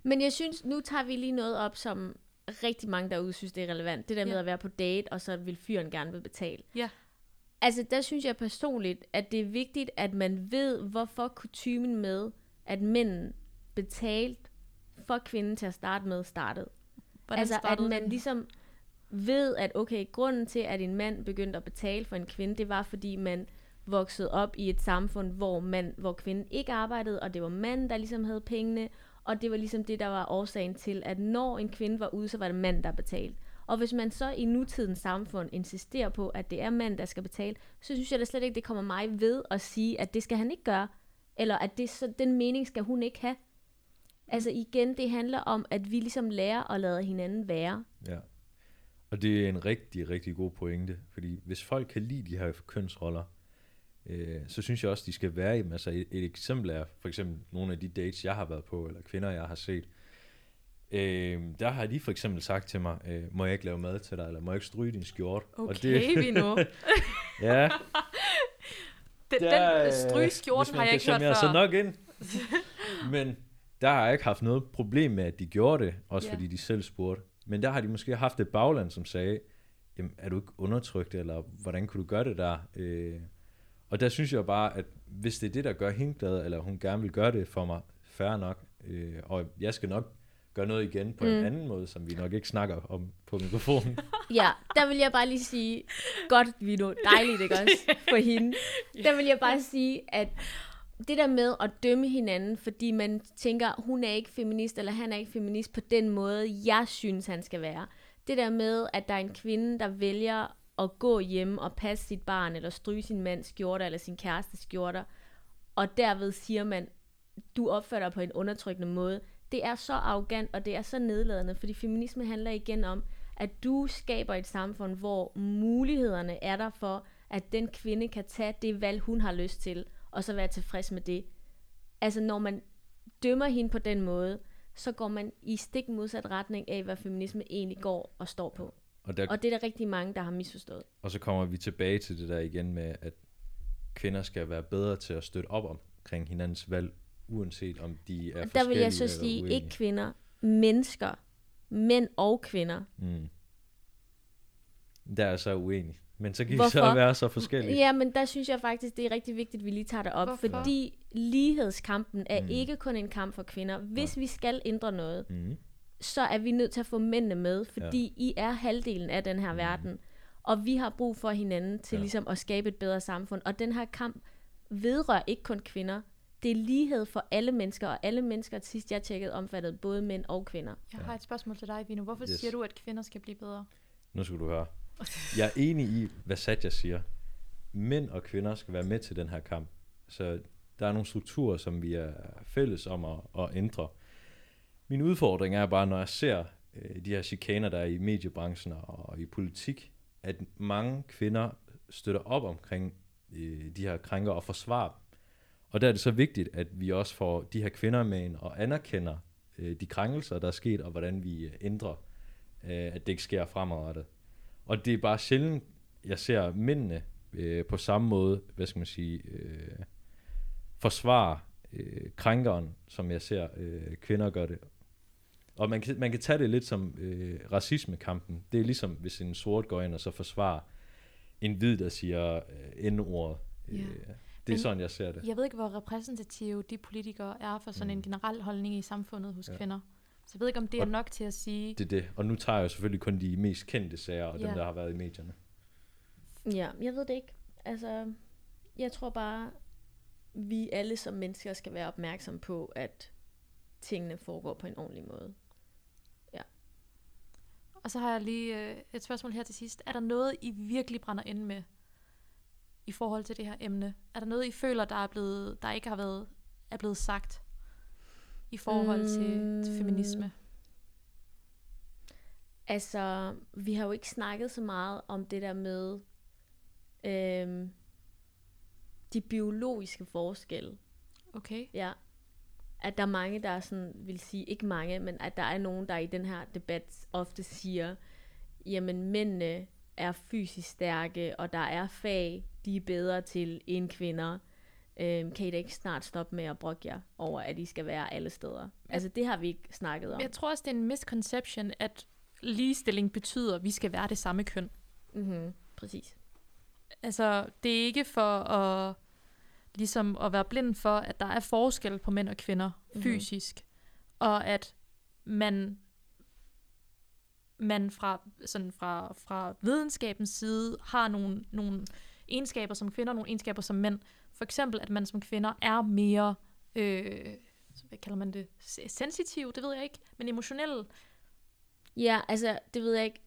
Men jeg synes, nu tager vi lige noget op, som rigtig mange derude synes, det er relevant. Det der med Ja. at være på date, og så vil fyren gerne vil betale. Ja. Altså, der synes jeg personligt, at det er vigtigt, at man ved, hvorfor kutumen med, at mænden betalt for kvinden til at starte med, startede. Hvordan altså, at man den? ligesom ved, at okay, grunden til, at en mand begyndte at betale for en kvinde, det var, fordi man voksede op i et samfund, hvor, man, hvor kvinden ikke arbejdede, og det var manden, der ligesom havde pengene, og det var ligesom det, der var årsagen til, at når en kvinde var ude, så var det mand, der betalte. Og hvis man så i nutidens samfund insisterer på, at det er mand, der skal betale, så synes jeg da slet ikke, det kommer mig ved at sige, at det skal han ikke gøre, eller at det, så, den mening skal hun ikke have. Altså igen, det handler om, at vi ligesom lærer at lade hinanden være. Ja. Og det er en rigtig, rigtig god pointe, fordi hvis folk kan lide de her kønsroller, øh, så synes jeg også, de skal være i dem. Altså et, et eksempel er for eksempel nogle af de dates, jeg har været på, eller kvinder, jeg har set. Øh, der har de for eksempel sagt til mig, øh, må jeg ikke lave mad til dig, eller må jeg ikke stryge din skjort? Okay, og det, vi nu. ja, Den, der, den øh, strygskjorten har jeg ikke hørt før. sig nok ind. Men der har jeg ikke haft noget problem med, at de gjorde det, også Ja. fordi de selv spurgte. Men der har de måske haft et bagland, som sagde, Jamen, er du ikke undertrykt, eller hvordan kunne du gøre det der? Øh, og der synes jeg bare, at hvis det er det, der gør hende glad, eller hun gerne vil gøre det for mig, fair nok. Øh, og jeg skal nok gøre noget igen på mm. en anden måde, som vi nok ikke snakker om på mikrofonen. Ja, der vil jeg bare lige sige, godt Vino, dejligt ikke også, for hende. Der vil jeg bare sige, at det der med at dømme hinanden, fordi man tænker, hun er ikke feminist, eller han er ikke feminist på den måde, jeg synes, han skal være. Det der med, at der er en kvinde, der vælger at gå hjem og passe sit barn, eller stryge sin mands skjorter, eller sin kærestes skjorter, og derved siger man, du opfører dig på en undertrykkende måde. Det er så arrogant, og det er så nedladende, fordi feminisme handler igen om, at du skaber et samfund, hvor mulighederne er der for, at den kvinde kan tage det valg, hun har lyst til, og så være tilfreds med det. Altså når man dømmer hende på den måde, så går man i stik modsat retning af, hvad feminisme egentlig går og står på. Og, der, Og det er der rigtig mange, der har misforstået. og så kommer vi tilbage til det der igen med, at kvinder skal være bedre til at støtte op omkring hinandens valg, uanset om de er der vil jeg så sige, uenige. ikke kvinder, mennesker, mænd og kvinder. Mm. Der er så uenig. Men så kan vi Hvorfor? så være så forskellige. Ja, men der synes jeg faktisk, det er rigtig vigtigt, at vi lige tager det op, Hvorfor? fordi lighedskampen er Mm. ikke kun en kamp for kvinder. Hvis vi skal ændre noget, Mm. så er vi nødt til at få mændene med, fordi ja. I er halvdelen af den her mm. verden. Og vi har brug for hinanden til Ja. ja. ligesom at skabe et bedre samfund. Og den her kamp vedrører ikke kun kvinder. Det er lighed for alle mennesker, og alle mennesker, sidst jeg tjekkede, omfattede både mænd og kvinder. Jeg har et spørgsmål til dig, Vino. Hvorfor Yes. siger du, at kvinder skal blive bedre? Nu skal du høre. Jeg er enig i, hvad Satya siger. Mænd og kvinder skal være med til den her kamp. Så der er nogle strukturer, som vi er fælles om at, at ændre. Min udfordring er bare, når jeg ser øh, de her chikaner, der er i mediebranchen og i politik, at mange kvinder støtter op omkring øh, de her krænker og forsvarer dem. Og der er det så vigtigt, at vi også får de her kvinder med ind og anerkender øh, de krænkelser, der er sket, og hvordan vi øh, ændrer, øh, at det ikke sker fremadrettet. Og det er bare sjældent, jeg ser mændene øh, på samme måde, hvad skal man sige, øh, forsvare øh, krænkeren, som jeg ser øh, kvinder gøre det. Og man kan, man kan tage det lidt som øh, racismekampen. Det er ligesom, hvis en sort går ind og så forsvarer en hvid, der siger øh, N-ordet. Øh, Ja. Det er Men- sådan, jeg ser det. Jeg ved ikke, hvor repræsentative de politikere er for sådan mm. En generel holdning i samfundet hos Ja. ja. kvinder. Så jeg ved ikke, om det er Og- nok til at sige, Det er det. Og nu tager jeg jo selvfølgelig kun de mest kendte sager, og Ja. dem, der har været i medierne. Ja, jeg ved det ikke. Altså, jeg tror bare, vi alle som mennesker skal være opmærksom på, at tingene foregår på en ordentlig måde. Og så har jeg lige øh, et spørgsmål her til sidst. Er der noget, I virkelig brænder ind med i forhold til det her emne? Er der noget, I føler, der er blevet, der ikke har været er blevet sagt i forhold mm. til, til feminisme? Altså, vi har jo ikke snakket så meget om det der med øhm, de biologiske forskelle. Okay. Ja. At der er mange, der er sådan, vil sige, ikke mange, men at der er nogen, der i den her debat ofte siger, jamen mændene er fysisk stærke, og der er fag, de er bedre til end kvinder, øhm, kan I da ikke snart stoppe med at brokke jer over, at I skal være alle steder. Altså, det har vi ikke snakket om. Jeg tror også, det er en misconception, at ligestilling betyder, at vi skal være det samme køn. Mm-hmm. Præcis. Altså, det er ikke for at, ligesom at være blind for, at der er forskel på mænd og kvinder Mhm. fysisk, og at man man fra, sådan fra, fra videnskabens side har nogle, nogle egenskaber som kvinder, nogle egenskaber som mænd. For eksempel, at man som kvinder er mere, øh, hvad kalder man det, Se- sensitiv, det ved jeg ikke, men emotionel. Ja, altså, det ved jeg ikke.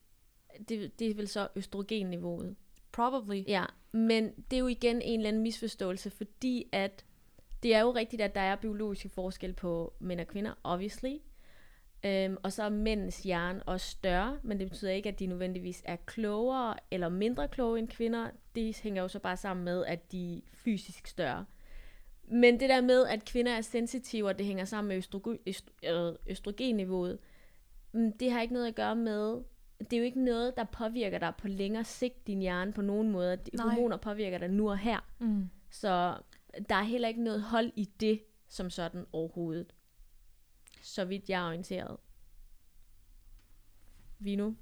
Det, det er vel så østrogenniveauet. Probably. Ja, men det er jo igen en eller anden misforståelse, fordi at det er jo rigtigt, at der er biologiske forskel på mænd og kvinder, obviously. Øhm, og så er mændens hjerne også større, men det betyder ikke, at de nødvendigvis er klogere eller mindre kloge end kvinder. Det hænger jo så bare sammen med, at de er fysisk større. Men det der med, at kvinder er sensitive, og det hænger sammen med østrogen, østro, østrogenniveauet, mm, det har ikke noget at gøre med, det er jo ikke noget, der påvirker dig på længere sigt, din hjerne på nogen måde. De Nej. Hormoner påvirker dig nu og her. Mm. Så der er heller ikke noget hold i det, som sådan overhovedet. Så vidt jeg er orienteret. Vino?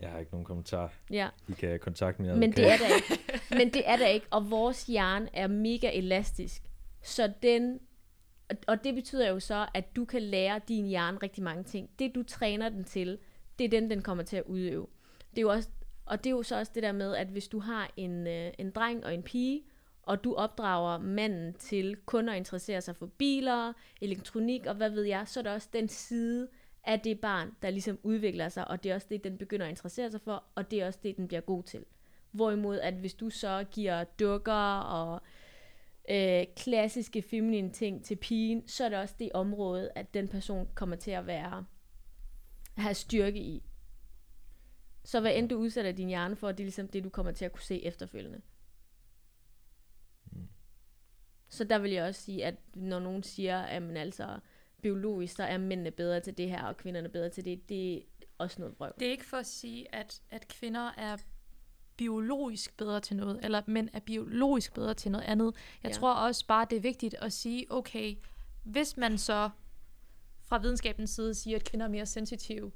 Jeg har ikke nogen kommentar. Ja. I kan kontakte mig. Men det er der ikke. Men det er der ikke. Og vores hjerne er mega elastisk. Så den... og- det betyder jo så, at du kan lære din hjerne rigtig mange ting. Det, du træner den til, det er den, den kommer til at udøve. Det er jo også, og det er jo så også det der med, at hvis du har en, øh, en dreng og en pige, og du opdrager manden til kun at interessere sig for biler, elektronik og hvad ved jeg, så er der også den side af det barn, der ligesom udvikler sig, og det er også det, den begynder at interessere sig for, og det er også det, den bliver god til. Hvorimod, at hvis du så giver dukker og øh, klassiske feminine ting til pigen, så er det også det område, at den person kommer til at være have styrke i. Så hvad end du udsætter din hjerne for, det er ligesom det, du kommer til at kunne se efterfølgende. Så der vil jeg også sige, at når nogen siger, at man altså biologisk, så er mændene bedre til det her, og kvinderne bedre til det, det er også noget vrøv. Det er ikke for at sige, at, at kvinder er biologisk bedre til noget, eller mænd er biologisk bedre til noget andet. Jeg Ja. tror også bare, det er vigtigt at sige, okay, hvis man så fra videnskabens side siger, at kvinder er mere sensitive,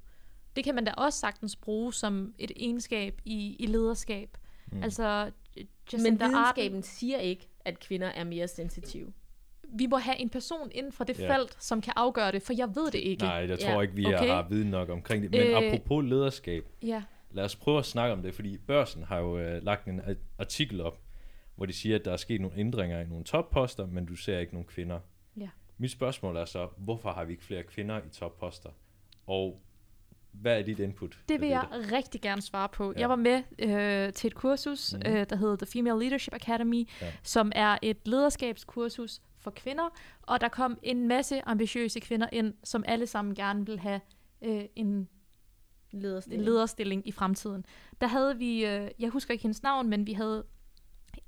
det kan man da også sagtens bruge som et egenskab i, i lederskab. Mm. Altså, Men Jacinda Ardern, videnskaben siger ikke, at kvinder er mere sensitive. Vi må have en person inden for det Ja. felt, som kan afgøre det, for jeg ved det ikke. Nej, jeg tror Ja, ikke, vi okay. har viden nok omkring det. Men Øh. apropos lederskab, Ja. lad os prøve at snakke om det, fordi Børsen har jo øh, lagt en artikel op, hvor de siger, at der er sket nogle ændringer i nogle topposter, men du ser ikke nogen kvinder. Ja. Mit spørgsmål er så, hvorfor har vi ikke flere kvinder i topposter? Og hvad er dit input? Det vil jeg rigtig gerne svare på. Ja. Jeg var med øh, til et kursus, mm. øh, der hedder The Female Leadership Academy, ja. som er et lederskabskursus for kvinder, og der kom en masse ambitiøse kvinder ind, som alle sammen gerne vil have øh, en, en Lederstilling. lederstilling i fremtiden. Der havde vi, øh, jeg husker ikke hendes navn, men vi havde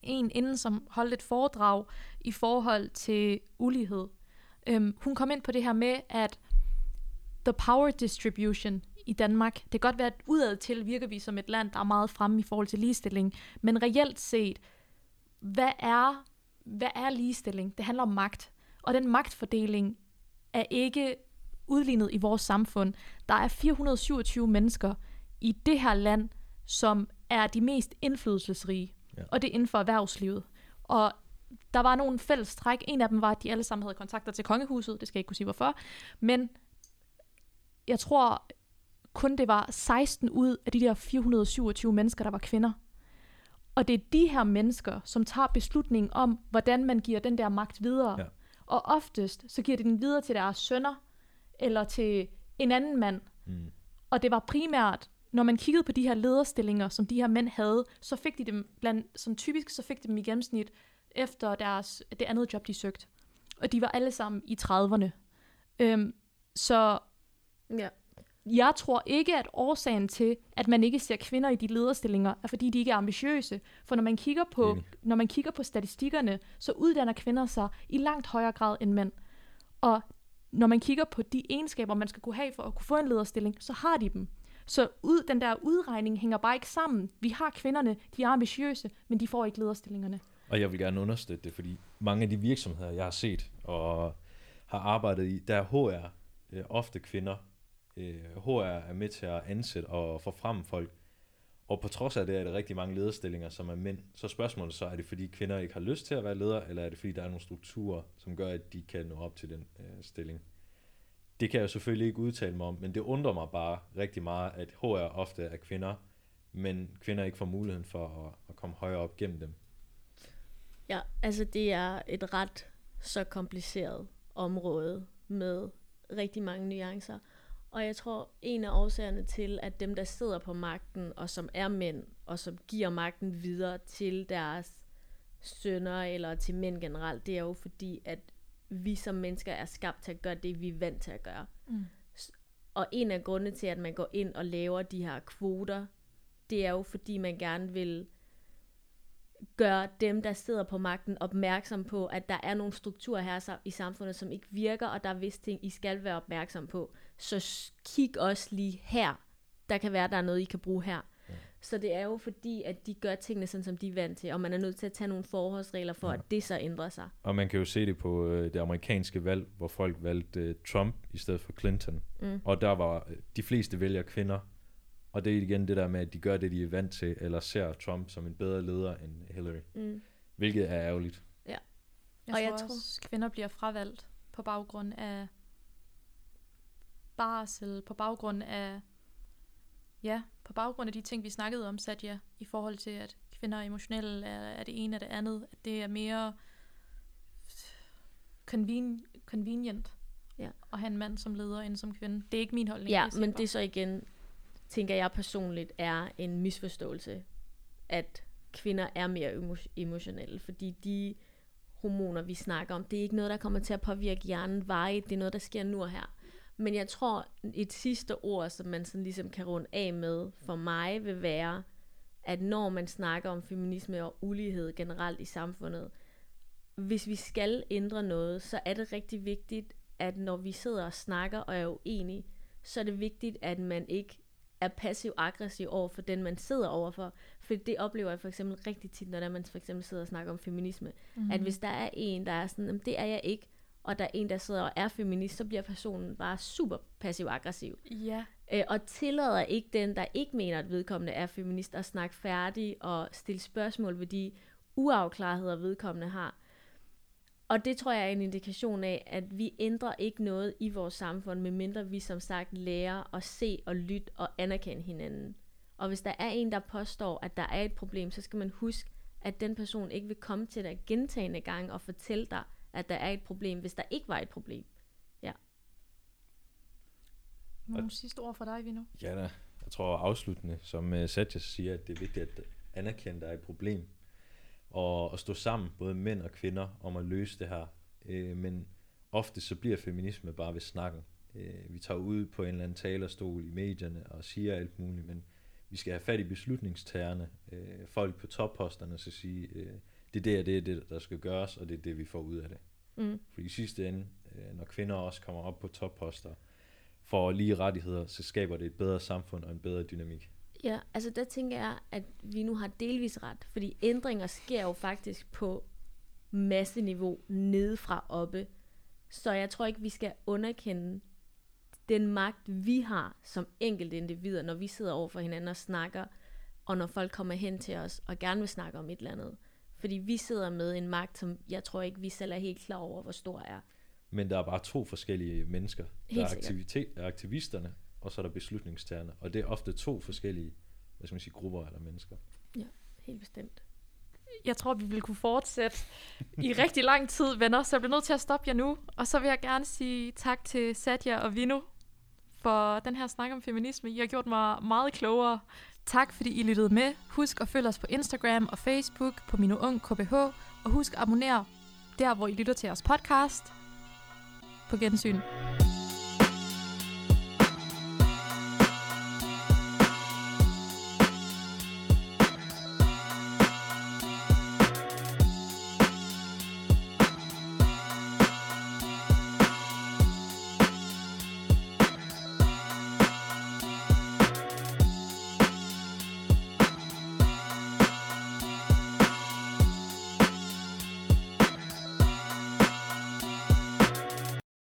en inden, som holdt et foredrag i forhold til ulighed. Øhm, hun kom ind på det her med, at the power distribution i Danmark, det kan godt være, at udad til virker vi som et land, der er meget fremme i forhold til ligestilling, men reelt set, hvad er, hvad er ligestilling? Det handler om magt. Og den magtfordeling er ikke udlignet i vores samfund. Der er 427 mennesker i det her land, som er de mest indflydelsesrige. Ja. Og det er inden for erhvervslivet. Og der var nogle fælles træk. En af dem var, at de alle sammen havde kontakter til kongehuset. Det skal jeg ikke kunne sige hvorfor. Men jeg tror kun det var 16 ud af de der 427 mennesker, der var kvinder. Og det er de her mennesker, som tager beslutningen om, hvordan man giver den der magt videre. Ja. Og oftest, så giver de den videre til deres sønner, eller til en anden mand. Mm. Og det var primært, når man kiggede på de her lederstillinger, som de her mænd havde, så fik de dem, blandt, som typisk, så fik de dem i gennemsnit efter deres, det andet job, de søgte. Og de var alle sammen i 30'erne. Øhm, så Ja. Jeg tror ikke, at årsagen til, at man ikke ser kvinder i de lederstillinger, er fordi de ikke er ambitiøse. For når man kigger på, Enig. når man kigger på statistikkerne, så uddanner kvinder sig i langt højere grad end mænd. Og når man kigger på de egenskaber, man skal kunne have for at kunne få en lederstilling, så har de dem. Så ud, den der udregning hænger bare ikke sammen. Vi har kvinderne, de er ambitiøse, men de får ikke lederstillingerne. Og jeg vil gerne understøtte det, fordi mange af de virksomheder, jeg har set og har arbejdet i, der er HR øh, ofte kvinder. Øh, HR er med til at ansætte og få frem folk. Og på trods af det er der rigtig mange lederstillinger, som er mænd. Så spørgsmålet så, er det fordi kvinder ikke har lyst til at være leder, eller er det fordi der er nogle strukturer, som gør, at de kan nå op til den øh, stilling? Det kan jeg jo selvfølgelig ikke udtale mig om, men det undrer mig bare rigtig meget, at HR ofte er kvinder, men kvinder ikke får muligheden for at, at komme højere op gennem dem. Ja, altså det er et ret så kompliceret område med rigtig mange nuancer. Og jeg tror, en af årsagerne til, at dem, der sidder på magten, og som er mænd, og som giver magten videre til deres sønner, eller til mænd generelt, det er jo fordi, at vi som mennesker er skabt til at gøre det, vi er vant til at gøre. Mm. Og en af grundene til, at man går ind og laver de her kvoter, det er jo fordi, man gerne vil gøre dem, der sidder på magten, opmærksom på, at der er nogle strukturer her i samfundet, som ikke virker, og der er visse ting, I skal være opmærksom på. Så kig også lige her. Der kan være, der er noget, I kan bruge her. Ja. Så det er jo fordi, at de gør tingene sådan, som de er vant til, og man er nødt til at tage nogle forholdsregler for, ja. at det så ændrer sig. Og man kan jo se det på øh, det amerikanske valg, hvor folk valgte øh, Trump i stedet for Clinton. Mm. Og der var øh, de fleste vælger kvinder, og det er igen det der med, at de gør det, de er vant til, eller ser Trump som en bedre leder end Hillary. Mm. Hvilket er ærgerligt. Ja. Jeg og tror jeg også, tror, kvinder bliver fravalgt på baggrund af barsel, på baggrund af ja, på baggrund af de ting, vi snakkede om, Satya, i forhold til, at kvinder er emotionelle, er, er det ene og det andet, at det er mere conven, convenient ja. at have en mand som leder end som kvinde. Det er ikke min holdning. Ja, men det så igen tænker jeg personligt er en misforståelse, at kvinder er mere emotionelle, fordi de hormoner, vi snakker om, det er ikke noget, der kommer til at påvirke hjernen varigt, det er noget, der sker nu og her. Men jeg tror, et sidste ord, som man sådan ligesom kan runde af med, for mig vil være, at når man snakker om feminisme og ulighed generelt i samfundet, hvis vi skal ændre noget, så er det rigtig vigtigt, at når vi sidder og snakker og er uenige, så er det vigtigt, at man ikke er passiv-aggressiv over for den, man sidder overfor. For det oplever jeg for eksempel rigtig tit, når man for eksempel sidder og snakker om feminisme. Mm-hmm. At hvis der er en, der er sådan, det er jeg ikke, og der er en, der sidder og er feminist, så bliver personen bare super passiv-aggressiv. Ja. Øh, og tillader ikke den, der ikke mener, at vedkommende er feminist, at snakke færdig og stille spørgsmål ved de uafklarheder, vedkommende har. Og det tror jeg er en indikation af, at vi ændrer ikke noget i vores samfund, medmindre vi som sagt lærer at se og lytte og anerkende hinanden. Og hvis der er en, der påstår, at der er et problem, så skal man huske, at den person ikke vil komme til dig gentagende gange og fortælle dig, at der er et problem, hvis der ikke var et problem. Ja. Nogle sidste ord fra dig, Vino? Ja da. Jeg tror afsluttende, som uh, Satya siger, at det er vigtigt at anerkende, at der er et problem og, og stå sammen, både mænd og kvinder, om at løse det her. Øh, men ofte så bliver feminisme bare ved snakken. Øh, vi tager ud på en eller anden talerstol i medierne og siger alt muligt, men vi skal have fat i beslutningstagerne, øh, folk på topposterne, så sige, øh, det er det, det er det, der skal gøres, og det er det, vi får ud af det. Mm. For i sidste ende, øh, når kvinder også kommer op på topposter, for lige rettigheder, så skaber det et bedre samfund og en bedre dynamik. Ja, altså der tænker jeg, at vi nu har delvis ret, fordi ændringer sker jo faktisk på masseniveau nedefra oppe. Så jeg tror ikke, vi skal underkende den magt, vi har som enkelte individer, når vi sidder over for hinanden og snakker, og når folk kommer hen til os og gerne vil snakke om et eller andet. Fordi vi sidder med en magt, som jeg tror ikke, vi selv er helt klar over, hvor stor er. Men der er bare to forskellige mennesker. Helt der er aktivitet, aktivisterne, og så er der beslutningstagerne. Og det er ofte to forskellige hvad skal man sige, grupper eller mennesker. Ja, helt bestemt. Jeg tror, vi vil kunne fortsætte i rigtig lang tid, venner, så jeg bliver nødt til at stoppe jer nu. Og så vil jeg gerne sige tak til Satya og Vino for den her snak om feminisme. I har gjort mig meget klogere. Tak, fordi I lyttede med. Husk at følge os på Instagram og Facebook på Mino Ung KBH. Og husk at abonnere der, hvor I lytter til vores podcast. På gensyn.